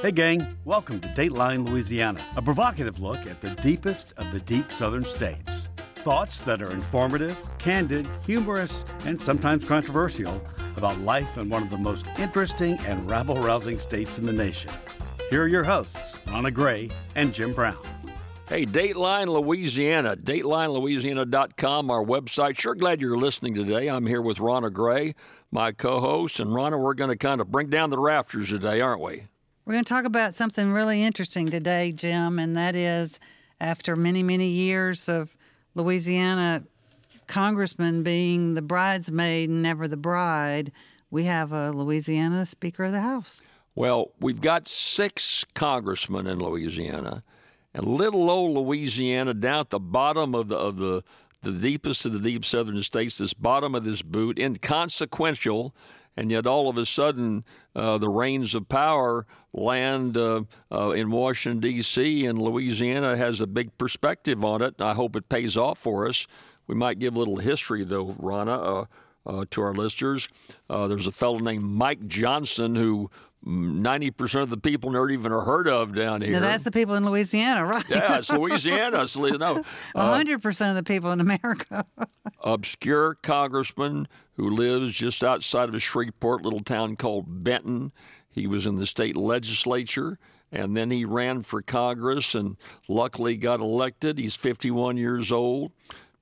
Hey, gang, welcome to Dateline Louisiana, a provocative look at the deepest of the deep southern states. Thoughts that are informative, candid, humorous, and sometimes controversial about life in one of the most interesting and rabble rousing states in the nation. Here are your hosts, Rannah Gray and Jim Brown. Hey, Dateline Louisiana, dateline.louisiana.com, our website. Sure glad you're listening today. I'm here with Rannah Gray, my co host. And Rannah, we're going to kind of bring down the rafters today, aren't we? We're going to talk about something really interesting today, Jim, and that is after many, many years of Louisiana congressman being the bridesmaid and never the bride, we have a Louisiana Speaker of the House. Well, we've got six congressmen in Louisiana, and little old Louisiana down at the bottom of the of the the deepest of the deep southern states, this bottom of this boot, inconsequential, and yet all of a sudden uh, the reins of power land uh, uh, in Washington D.C. and Louisiana has a big perspective on it. I hope it pays off for us. We might give a little history though, Rannah, Uh, uh, to our listeners. Uh, there's a fellow named Mike Johnson who 90% of the people never even heard of down here. Now that's the people in Louisiana, right? Yeah, it's Louisiana. So, no, uh, 100% of the people in America. obscure congressman who lives just outside of Shreveport, little town called Benton. He was in the state legislature and then he ran for Congress and luckily got elected. He's 51 years old,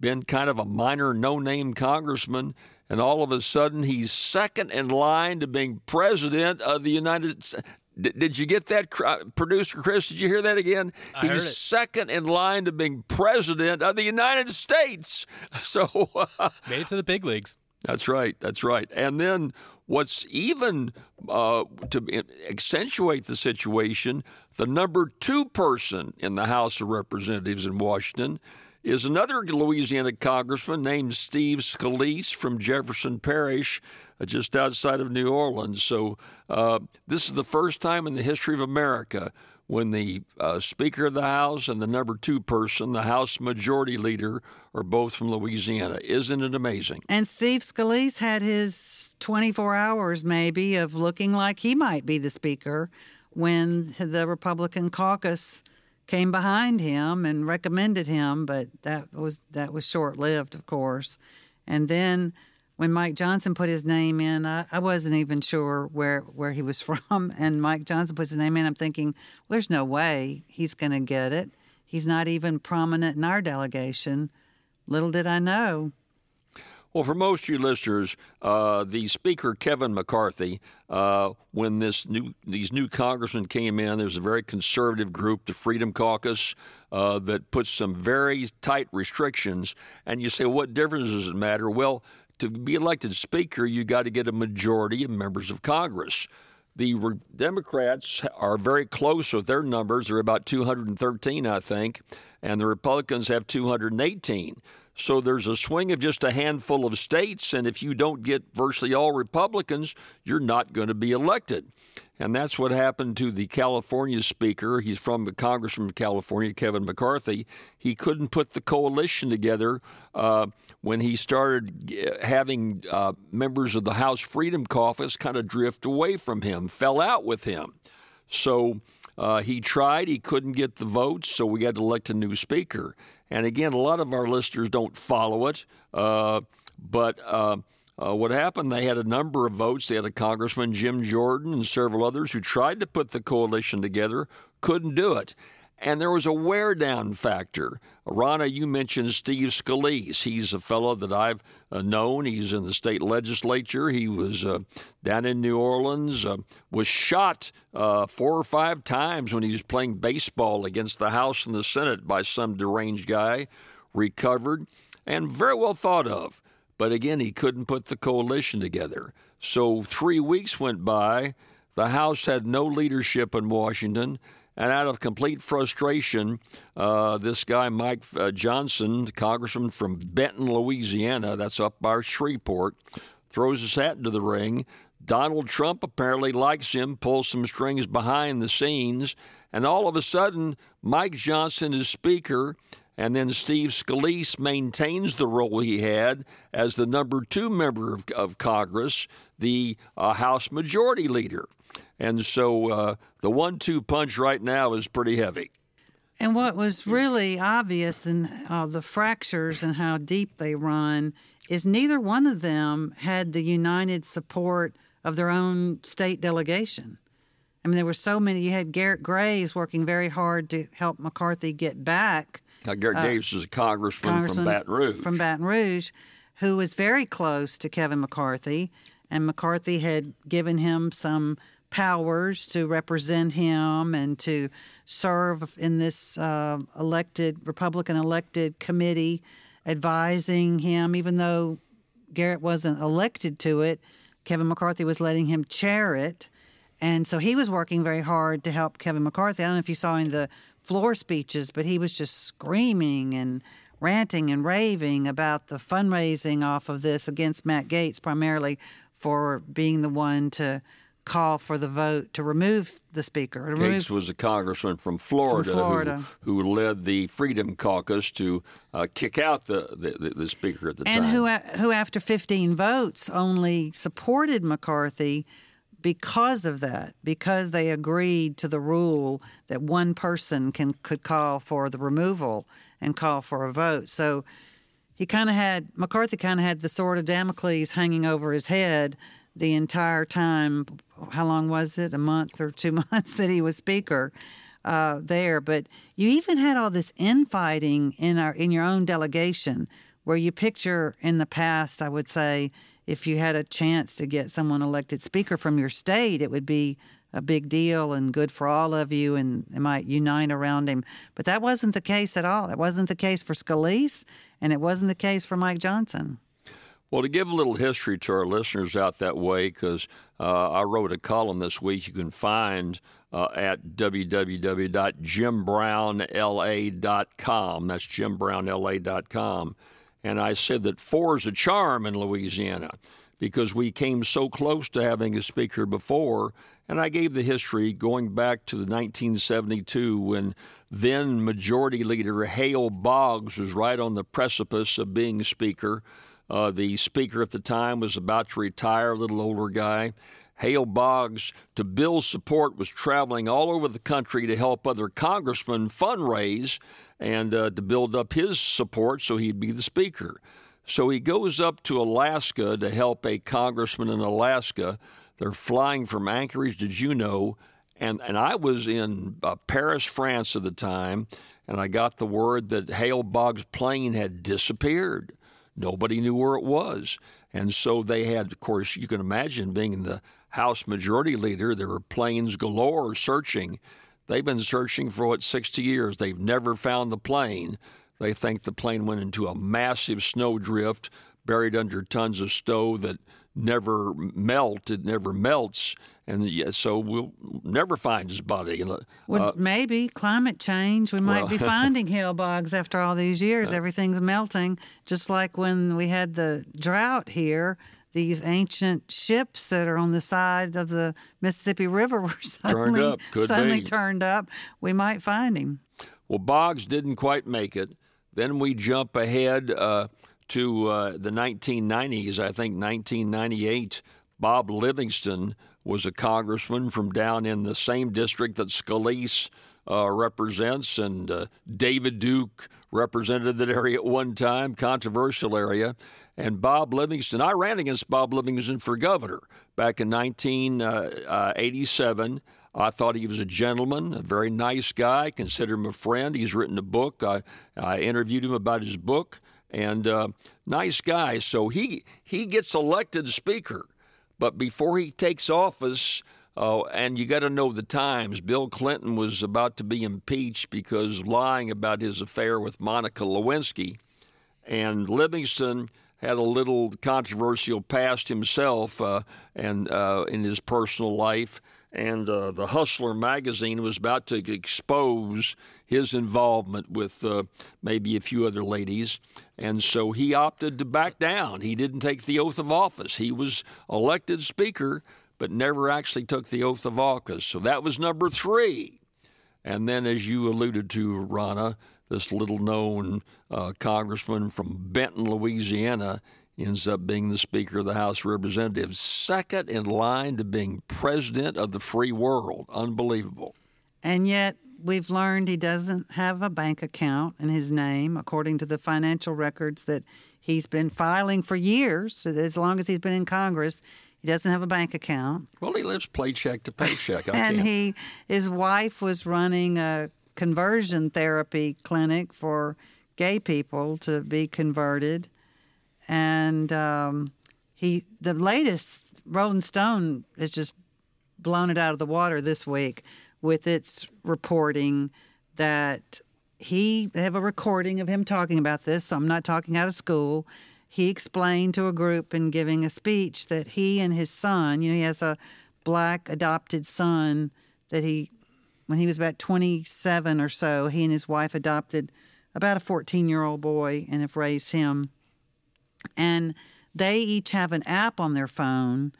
been kind of a minor no name congressman and all of a sudden he's second in line to being president of the United States. Did, you get that, producer Chris? Did you hear that again? I He's second in line to being president of the United States. So uh, made it to the big leagues. That's right. That's right. And then what's even uh, to accentuate the situation, the number two person in the House of Representatives in Washington is another Louisiana congressman named Steve Scalise from Jefferson Parish, uh, just outside of New Orleans. So uh, this is the first time in the history of America when the uh, Speaker of the House and the number two person, the House Majority Leader, are both from Louisiana. Isn't it amazing? And Steve Scalise had his 24 hours, maybe, of looking like he might be the Speaker when the Republican caucus came behind him and recommended him, but that was that was short lived, of course. And then when Mike Johnson put his name in, I, I, wasn't even sure where where he was from. And Mike Johnson puts his name in. I'm thinking, well, there's no way he's going to get it. He's not even prominent in our delegation. Little did I know well, for most of you listeners, uh, the Speaker Kevin McCarthy, uh, when this new these new congressmen came in, there's a very conservative group, the Freedom Caucus, uh, that puts some very tight restrictions. And you say, what difference does it matter? Well, to be elected Speaker, you got to get a majority of members of Congress. The re- Democrats are very close with their numbers; they're about 213, I think, and the Republicans have 218. So there's a swing of just a handful of states, and if you don't get virtually all Republicans, you're not going to be elected. And that's what happened to the California speaker. He's from the Congress from California, Kevin McCarthy. He couldn't put the coalition together uh, when he started having uh, members of the House Freedom Caucus kind of drift away from him, fell out with him. So uh, he tried, he couldn't get the votes, so we had to elect a new speaker. And again, a lot of our listeners don't follow it, uh, but. Uh, uh, what happened? They had a number of votes. They had a Congressman, Jim Jordan, and several others who tried to put the coalition together, couldn't do it. And there was a wear down factor. Rannah, you mentioned Steve Scalise. He's a fellow that I've uh, known. He's in the state legislature. He was uh, down in New Orleans, uh, was shot uh, four or five times when he was playing baseball against the House and the Senate by some deranged guy, recovered, and very well thought of. But again, he couldn't put the coalition together. So three weeks went by. The House had no leadership in Washington. And out of complete frustration, uh, this guy, Mike uh, Johnson, congressman from Benton, Louisiana, that's up by Shreveport, throws his hat into the ring. Donald Trump apparently likes him, pulls some strings behind the scenes, and all of a sudden, Mike Johnson is Speaker, And then Steve Scalise maintains the role he had as the number two member of, of Congress, the uh, House Majority Leader. And so uh, the one two punch right now is pretty heavy. And what was really obvious in uh, the fractures and how deep they run is neither one of them had the united support of their own state delegation. I mean, there were so many. You had Garrett Graves working very hard to help McCarthy get back. Now, Garrett uh, Graves is a congressman, congressman, from Baton Rouge. From Baton Rouge, who was very close to Kevin McCarthy, and McCarthy had given him some powers to represent him and to serve in this uh, elected Republican elected committee, advising him, even though Garrett wasn't elected to it. Kevin McCarthy was letting him chair it. And so he was working very hard to help Kevin McCarthy. I don't know if you saw in the floor speeches, but he was just screaming and ranting and raving about the fundraising off of this against Matt Gaetz, primarily for being the one to call for the vote to remove the speaker. Gaetz was a congressman from Florida, from Florida. Who, who, led the Freedom Caucus to uh, kick out the, the, the, speaker at the and time. And who, who, after 15 votes, only supported McCarthy because of that, because they agreed to the rule that one person can could call for the removal and call for a vote. So he kind of had McCarthy kind of had the sword of Damocles hanging over his head the entire time. How long was it? A month or two months that he was speaker uh, there. But you even had all this infighting in our in your own delegation, where you picture in the past, I would say if you had a chance to get someone elected speaker from your state, it would be a big deal and good for all of you and it might unite around him. But that wasn't the case at all. It wasn't the case for Scalise and it wasn't the case for Mike Johnson. Well, to give a little history to our listeners out that way, because uh, I wrote a column this week you can find uh, at www.jimbrownla.com. That's jimbrownla.com. And I said that four is a charm in Louisiana because we came so close to having a speaker before. And I gave the history going back to the 1972 when then Majority Leader Hale Boggs was right on the precipice of being Speaker. Uh, the Speaker at the time was about to retire, a little older guy. Hale Boggs, to build support, was traveling all over the country to help other congressmen fundraise and uh, to build up his support so he'd be the speaker. So he goes up to Alaska to help a congressman in Alaska. They're flying from Anchorage to Juneau, and, and I was in uh, Paris, France at the time, and I got the word that Hale Boggs' plane had disappeared. Nobody knew where it was. And so they had, of course, you can imagine being in the House Majority Leader, there were planes galore searching. They've been searching for what 60 years. They've never found the plane. They think the plane went into a massive snowdrift buried under tons of snow that never melt. It never melts, and so we'll never find his body. Uh, well, maybe climate change. We might well, be finding Hale Boggs after all these years. Uh, Everything's melting, just like when we had the drought here these ancient ships that are on the side of the Mississippi River were suddenly, turned up. Suddenly be. turned up. We might find him. Well, Boggs didn't quite make it. Then we jump ahead uh, to uh, the 1990s, I think 1998. Bob Livingston was a congressman from down in the same district that Scalise uh, represents, and uh, David Duke represented that area at one time, controversial area and Bob Livingston. I ran against Bob Livingston for governor back in 1987. I thought he was a gentleman, a very nice guy, consider him a friend. He's written a book. I, I interviewed him about his book, and uh, nice guy. So he, he gets elected speaker. But before he takes office, uh, and you got to know the times. Bill Clinton was about to be impeached because lying about his affair with Monica Lewinsky. And Livingston had a little controversial past himself uh, and uh, in his personal life. And uh, the Hustler magazine was about to expose his involvement with uh, maybe a few other ladies. And so he opted to back down. He didn't take the oath of office. He was elected speaker, but never actually took the oath of office. So that was number three. And then, as you alluded to, Rannah, this little known uh, congressman from Benton, Louisiana, ends up being the Speaker of the House of Representatives, second in line to being President of the free world. Unbelievable. And yet, we've learned he doesn't have a bank account in his name, according to the financial records that he's been filing for years, as long as he's been in Congress. He doesn't have a bank account. Well, he lives paycheck to paycheck. and he, his wife was running a conversion therapy clinic for gay people to be converted, and um, he, the latest Rolling Stone has just blown it out of the water this week with its reporting that he they have a recording of him talking about this. So I'm not talking out of school. He explained to a group in giving a speech that he and his son, you know, he has a black adopted son that he, when he was about 27 or so, he and his wife adopted about a 14 year old boy and have raised him. And they each have an app on their phone,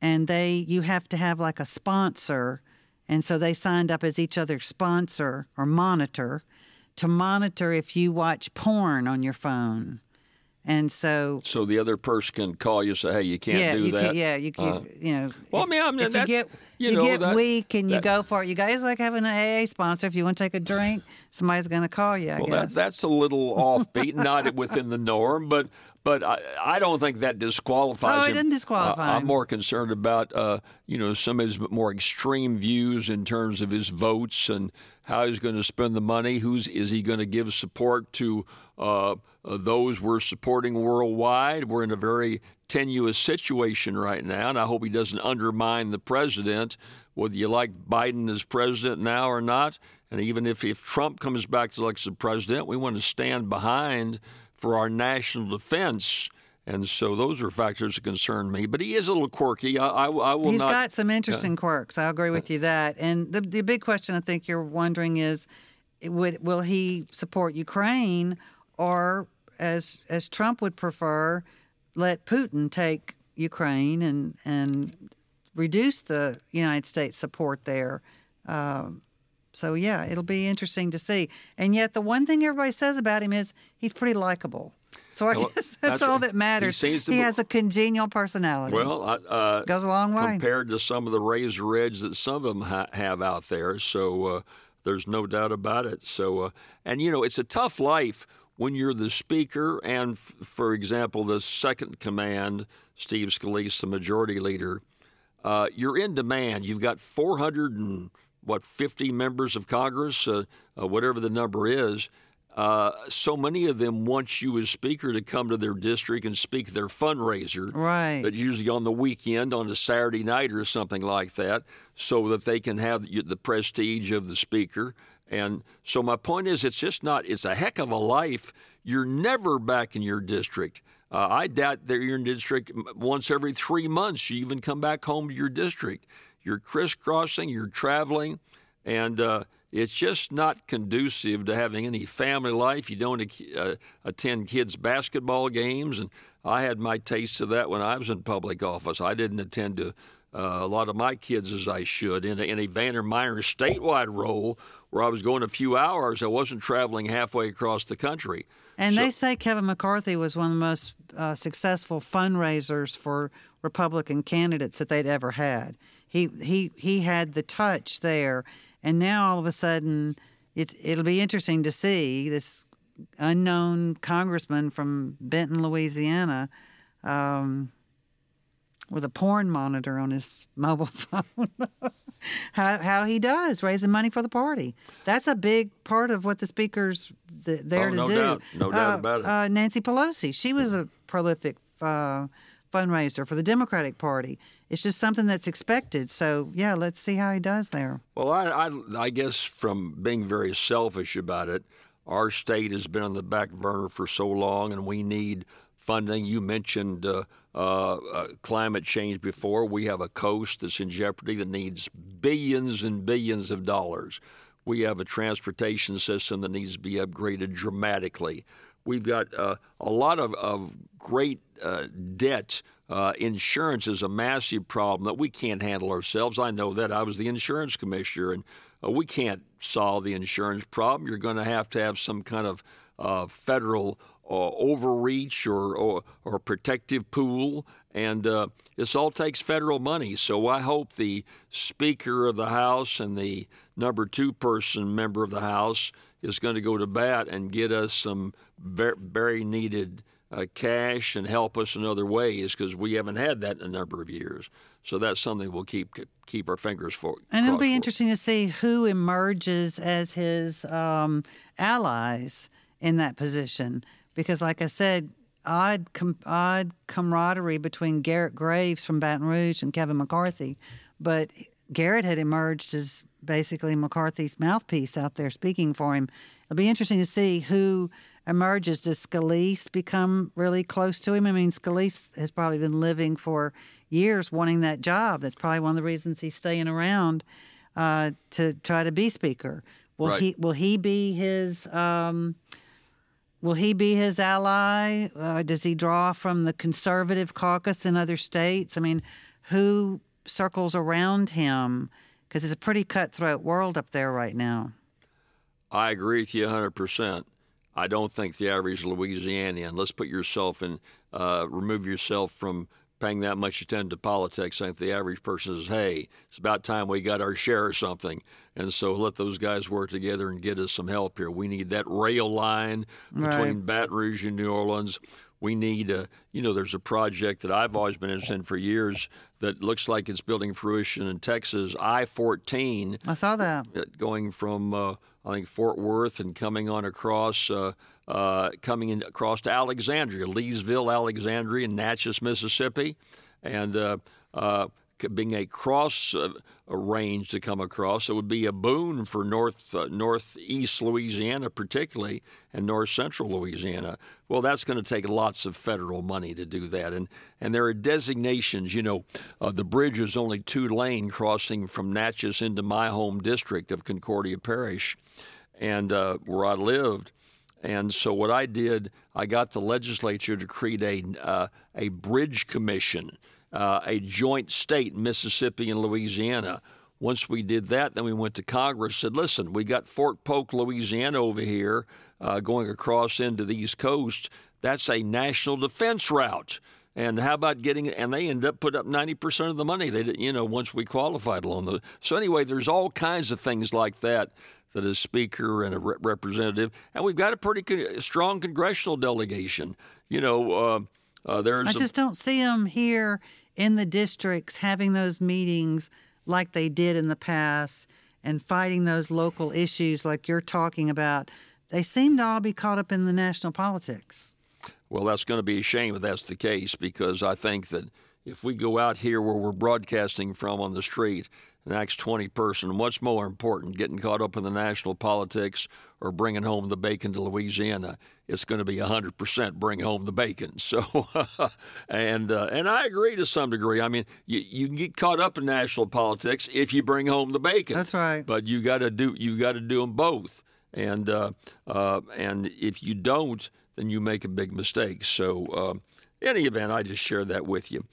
and they you have to have like a sponsor and so they signed up as each other's sponsor or monitor to monitor if you watch porn on your phone. And so, so the other person can call you and say, "Hey, you can't yeah, do you that." Can, yeah, you can. Uh, you know. Well, I mean, I mean if that's you get you, you know, get that, weak and that, you go for it. You guys like having an AA sponsor. If you want to take a drink, somebody's going to call you. I well, guess. that, that's a little offbeat, not within the norm, but but I, I don't think that disqualifies oh, him. it didn't disqualify uh, him. I'm more concerned about uh, you know some of his more extreme views in terms of his votes and how he's going to spend the money. Who's is he going to give support to? Uh, uh, those we're supporting worldwide. We're in a very tenuous situation right now, and I hope he doesn't undermine the president, whether you like Biden as president now or not. And even if, if Trump comes back to elect as president, we want to stand behind for our national defense. And so those are factors that concern me. But he is a little quirky. I, I, I will He's not. got some interesting uh, quirks. I agree with you that. And the the big question I think you're wondering is, would will he support Ukraine or as as Trump would prefer, let Putin take Ukraine and and reduce the United States support there. Um, so yeah, it'll be interesting to see. And yet, the one thing everybody says about him is he's pretty likable. So I well, guess that's, that's all that matters. He, he has a congenial personality. Well, uh, goes a long way compared to some of the razor edge that some of them ha- have out there. So uh, there's no doubt about it. So uh, and you know, it's a tough life when you're the speaker and, f- for example, the second command, Steve Scalise, the majority leader, uh, you're in demand. You've got 400 and what 50 members of Congress, uh, uh, whatever the number is. Uh, so many of them want you as speaker to come to their district and speak their fundraiser. Right. But usually on the weekend, on a Saturday night or something like that, so that they can have the prestige of the speaker. And so my point is, it's just not. It's a heck of a life. You're never back in your district. Uh, I doubt that you're in district once every three months. You even come back home to your district. You're crisscrossing. You're traveling, and uh, it's just not conducive to having any family life. You don't uh, attend kids' basketball games, and I had my taste of that when I was in public office. I didn't attend to uh, a lot of my kids as I should in a, in a Vanner Minor statewide role where I was going a few hours. I wasn't traveling halfway across the country. And so, they say Kevin McCarthy was one of the most uh, successful fundraisers for Republican candidates that they'd ever had. He he he had the touch there, and now all of a sudden, it it'll be interesting to see this unknown congressman from Benton, Louisiana. Um, with a porn monitor on his mobile phone. how how he does raising money for the party. That's a big part of what the speaker's th- there oh, to no do. Doubt. No doubt uh, about it. Uh, Nancy Pelosi, she was a prolific uh, fundraiser for the Democratic Party. It's just something that's expected. So yeah, let's see how he does there. Well, I, I, I guess from being very selfish about it, our state has been on the back burner for so long, and we need funding. You mentioned uh, uh, uh, climate change before. We have a coast that's in jeopardy that needs billions and billions of dollars. We have a transportation system that needs to be upgraded dramatically. We've got uh, a lot of, of great uh, debt. Uh, insurance is a massive problem that we can't handle ourselves. I know that. I was the insurance commissioner, and uh, we can't solve the insurance problem. You're going to have to have some kind of uh, federal uh, overreach or, or, or protective pool, and this all takes federal money. So I hope the Speaker of the House and the number two person member of the House is going to go to bat and get us some very, very needed uh, cash and help us in other ways because we haven't had that in a number of years. So that's something we'll keep keep our fingers for. And it'll be for. interesting to see who emerges as his um, allies in that position because, like I said, odd com- odd camaraderie between Garrett Graves from Baton Rouge and Kevin McCarthy, but Garrett had emerged as basically McCarthy's mouthpiece out there speaking for him. It'll be interesting to see who emerges. Does Scalise become really close to him? I mean, Scalise has probably been living for years wanting that job. That's probably one of the reasons he's staying around uh, to try to be speaker. Will Right. he? Will he be his? Um, will he be his ally? Uh, does he draw from the conservative caucus in other states? I mean, who circles around him? Because it's a pretty cutthroat world up there right now. I agree with you 100%. I don't think the average Louisianian, let's put yourself in, uh, remove yourself from paying that much attention to politics. I think the average person says, hey, it's about time we got our share of something. And so let those guys work together and get us some help here. We need that rail line between Right. Baton Rouge and New Orleans. We need, uh, you know, there's a project that I've always been interested in for years that looks like it's building fruition in Texas, I 14 I saw that. uh, going from uh, I think Fort Worth and coming on across uh, uh, coming in across to Alexandria, Leesville, Alexandria, and Natchez, Mississippi, and uh, uh, being a cross uh, range to come across, it would be a boon for north uh, northeast Louisiana, particularly, and north central Louisiana. Well, that's going to take lots of federal money to do that, and and there are designations. You know, uh, the bridge is only two lane crossing from Natchez into my home district of Concordia Parish, and uh, where I lived. And so what I did, I got the legislature to create a uh, a bridge commission, uh, a joint state, Mississippi and Louisiana. Once we did that, then we went to Congress. Said, listen, we got Fort Polk, Louisiana over here, uh, going across into the East Coast. That's a national defense route. And how about getting? And they end up put up ninety percent of the money. They, you know, once we qualified along the. So anyway, there's all kinds of things like that that a speaker and a re- representative, and we've got a pretty con- strong congressional delegation. You know, uh, uh, there's I a- just don't see them here in the districts having those meetings like they did in the past and fighting those local issues like you're talking about. They seem to all be caught up in the national politics. Well, that's going to be a shame if that's the case because I think that if we go out here where we're broadcasting from on the street, an Acts 20 person, what's more important, getting caught up in the national politics or bringing home the bacon to Louisiana? It's going to be 100% bring home the bacon. So, and uh, and I agree to some degree. I mean, you, you can get caught up in national politics if you bring home the bacon. That's right. But you got to do you got to do them both, and uh, uh, and if you don't, then you make a big mistake. So, uh, any event, I just share that with you.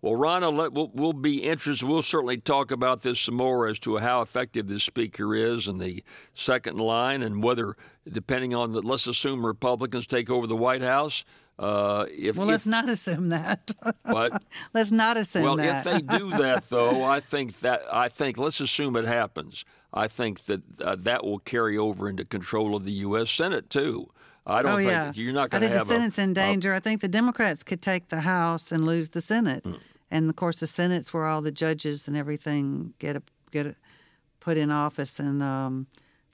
Well, Rannah, let, we'll, we'll be interested. We'll certainly talk about this some more as to how effective this speaker is and the second line, and whether, depending on the, let's assume Republicans take over the White House. Uh, if, Well, if let's not assume that. what? let's not assume Well, that. if they do that, though, I think that I think let's assume it happens. I think that uh, that will carry over into control of the U.S. Senate too. I don't oh think yeah, you're not I going to think have the Senate's a, in danger. I think the Democrats could take the House and lose the Senate, Hmm. and of course the Senate's where all the judges and everything get a, get a, put in office. And um,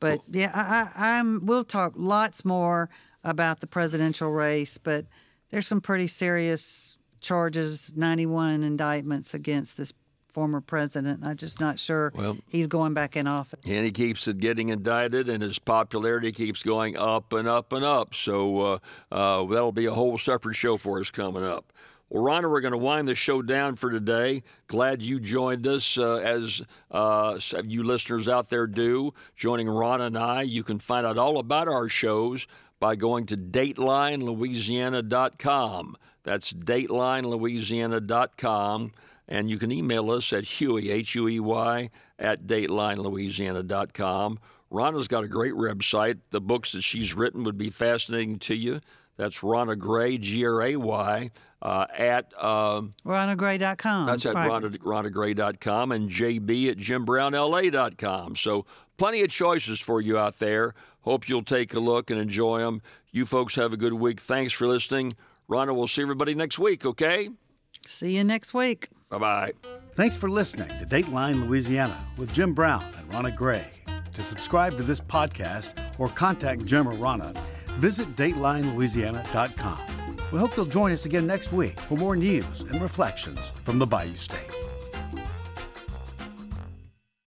but yeah, I, I, I'm. We'll talk lots more about the presidential race, but there's some pretty serious charges, 91 indictments against this former president. I'm just not sure Well- he's going back in office. and he keeps getting indicted, and his popularity keeps going up and up and up. So uh, uh, that'll be a whole separate show for us coming up. Well, Rhonda, we're going to wind the show down for today. Glad you joined us, uh, as uh, you listeners out there do, joining Ron and I. You can find out all about our shows by going to DatelineLouisiana.com. That's DatelineLouisiana.com. And you can email us at Huey, H U E Y, at DatelineLouisiana.com. Rannah's got a great website. The books that she's written would be fascinating to you. That's Rannah Gray, G R A Y, uh, at. Um, RannahGray.com. That's at right. Rannah, RannahGray.com and JB at JimBrownLA.com. So plenty of choices for you out there. Hope you'll take a look and enjoy them. You folks have a good week. Thanks for listening. Rannah, we'll see everybody next week, okay? See you next week. Bye bye. Thanks for listening to Dateline Louisiana with Jim Brown and Rannah Gray. To subscribe to this podcast or contact Jim or Rannah, visit DatelineLouisiana.com. We hope you'll join us again next week for more news and reflections from the Bayou State.